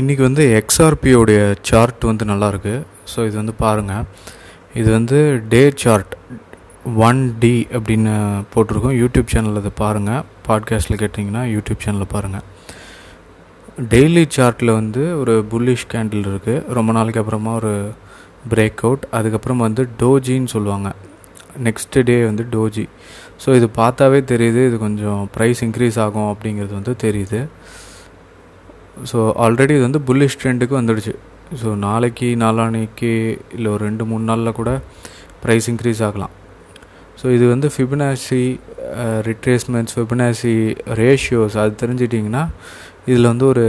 இன்றைக்கி வந்து எக்ஸ்ஆர்பியோடைய சார்ட் வந்து நல்லாயிருக்கு ஸோ இது வந்து பாருங்கள் இது வந்து டே சார்ட் ஒன் டி அப்படின்னு போட்டிருக்கோம். யூடியூப் சேனலில் அதை பாருங்கள் பாட்காஸ்ட்டில் கேட்டிங்கன்னா யூடியூப் சேனலில் பாருங்கள் டெய்லி சார்ட்டில் வந்து ஒரு புல்லிஷ் கேண்டில் இருக்குது ரொம்ப நாளைக்கு அப்புறமா ஒரு பிரேக் அவுட் அதுக்கப்புறம் வந்து டோஜின்னு சொல்லுவாங்க. நெக்ஸ்ட் டே வந்து டோஜி ஸோ இது பார்த்தாவே தெரியுது. இது கொஞ்சம் ப்ரைஸ் இன்க்ரீஸ் ஆகும் அப்படிங்கிறது வந்து தெரியுது. ஸோ ஆல்ரெடி இது வந்து புல்லிஷ் ட்ரெண்டுக்கு வந்துடுச்சு. ஸோ நாளைக்கு நாளானைக்கு இல்லை ஒரு ரெண்டு மூணு நாளில் கூட ப்ரைஸ் இன்க்ரீஸ் ஆகலாம். ஸோ இது வந்து ஃபிபனாசி ரிட்ரேஸ்மெண்ட்ஸ் ஃபிபனாசி ரேஷியோஸ் அது தெரிஞ்சிட்டிங்கன்னா இதில் வந்து ஒரு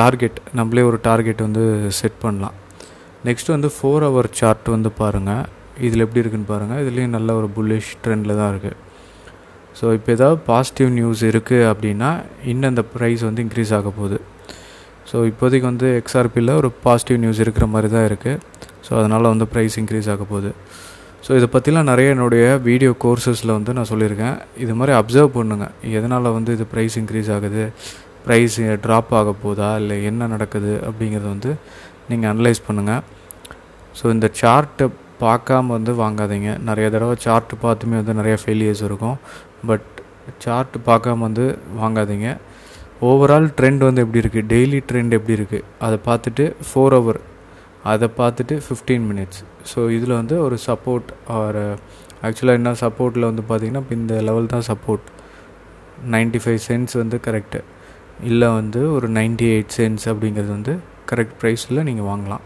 டார்கெட் நம்மளே ஒரு டார்கெட் வந்து செட் பண்ணலாம். நெக்ஸ்ட் வந்து ஃபோர் ஹவர் சார்ட் வந்து பாருங்கள் இதில் எப்படி இருக்குன்னு பாருங்கள் இதுலேயும் நல்ல ஒரு புல்லிஷ் ட்ரெண்டில் தான் இருக்குது ஸோ இப்போ ஏதாவது பாசிட்டிவ் நியூஸ் இருக்குது அப்படின்னா இன்னும் அந்த ப்ரைஸ் வந்து இன்க்ரீஸ் ஆக போகுது. ஸோ இப்போதைக்கு வந்து எக்ஸ்ஆர்பியில் ஒரு பாசிட்டிவ் நியூஸ் இருக்கிற மாதிரி தான் இருக்குது ஸோ அதனால் வந்து ப்ரைஸ் இன்க்ரீஸ் ஆக போகுது. ஸோ இதை பற்றிலாம் நிறைய என்னுடைய வீடியோ கோர்சஸில் வந்து நான் சொல்லியிருக்கேன். இது மாதிரி அப்சர்வ் பண்ணுங்கள் எதனால் வந்து இது ப்ரைஸ் இன்க்ரீஸ் ஆகுது? ப்ரைஸ் ட்ராப் ஆக போதா? இல்லை என்ன நடக்குது? அப்படிங்கிறத வந்து நீங்கள் அனலைஸ் பண்ணுங்கள் ஸோ இந்த சார்ட்டை பார்க்காம வந்து வாங்காதீங்க. நிறைய தடவை சார்ட்டு பார்த்துமே வந்து நிறைய ஃபெயிலியர்ஸ் இருக்கும். பட் சார்ட்டு பார்க்காம வந்து வாங்காதீங்க. ஓவரால் ட்ரெண்ட் வந்து எப்படி இருக்குது டெய்லி ட்ரெண்ட் எப்படி இருக்குது அதை பார்த்துட்டு ஃபோர் ஹவர் அதை பார்த்துட்டு ஃபிஃப்டீன் மினிட்ஸ் ஸோ இதில் வந்து ஒரு சப்போர்ட் ஆர் ஆக்சுவலாக என்ன சப்போர்ட்டில் வந்து பார்த்திங்கன்னா இப்போ இந்த லெவல் தான் சப்போர்ட் நைன்ட்டி ஃபைவ் சென்ட்ஸ் வந்து கரெக்டு இல்லை வந்து ஒரு நைன்ட்டி எயிட் சென்ட்ஸ் அப்படிங்கிறது வந்து கரெக்ட் ப்ரைஸில் நீங்கள் வாங்கலாம்.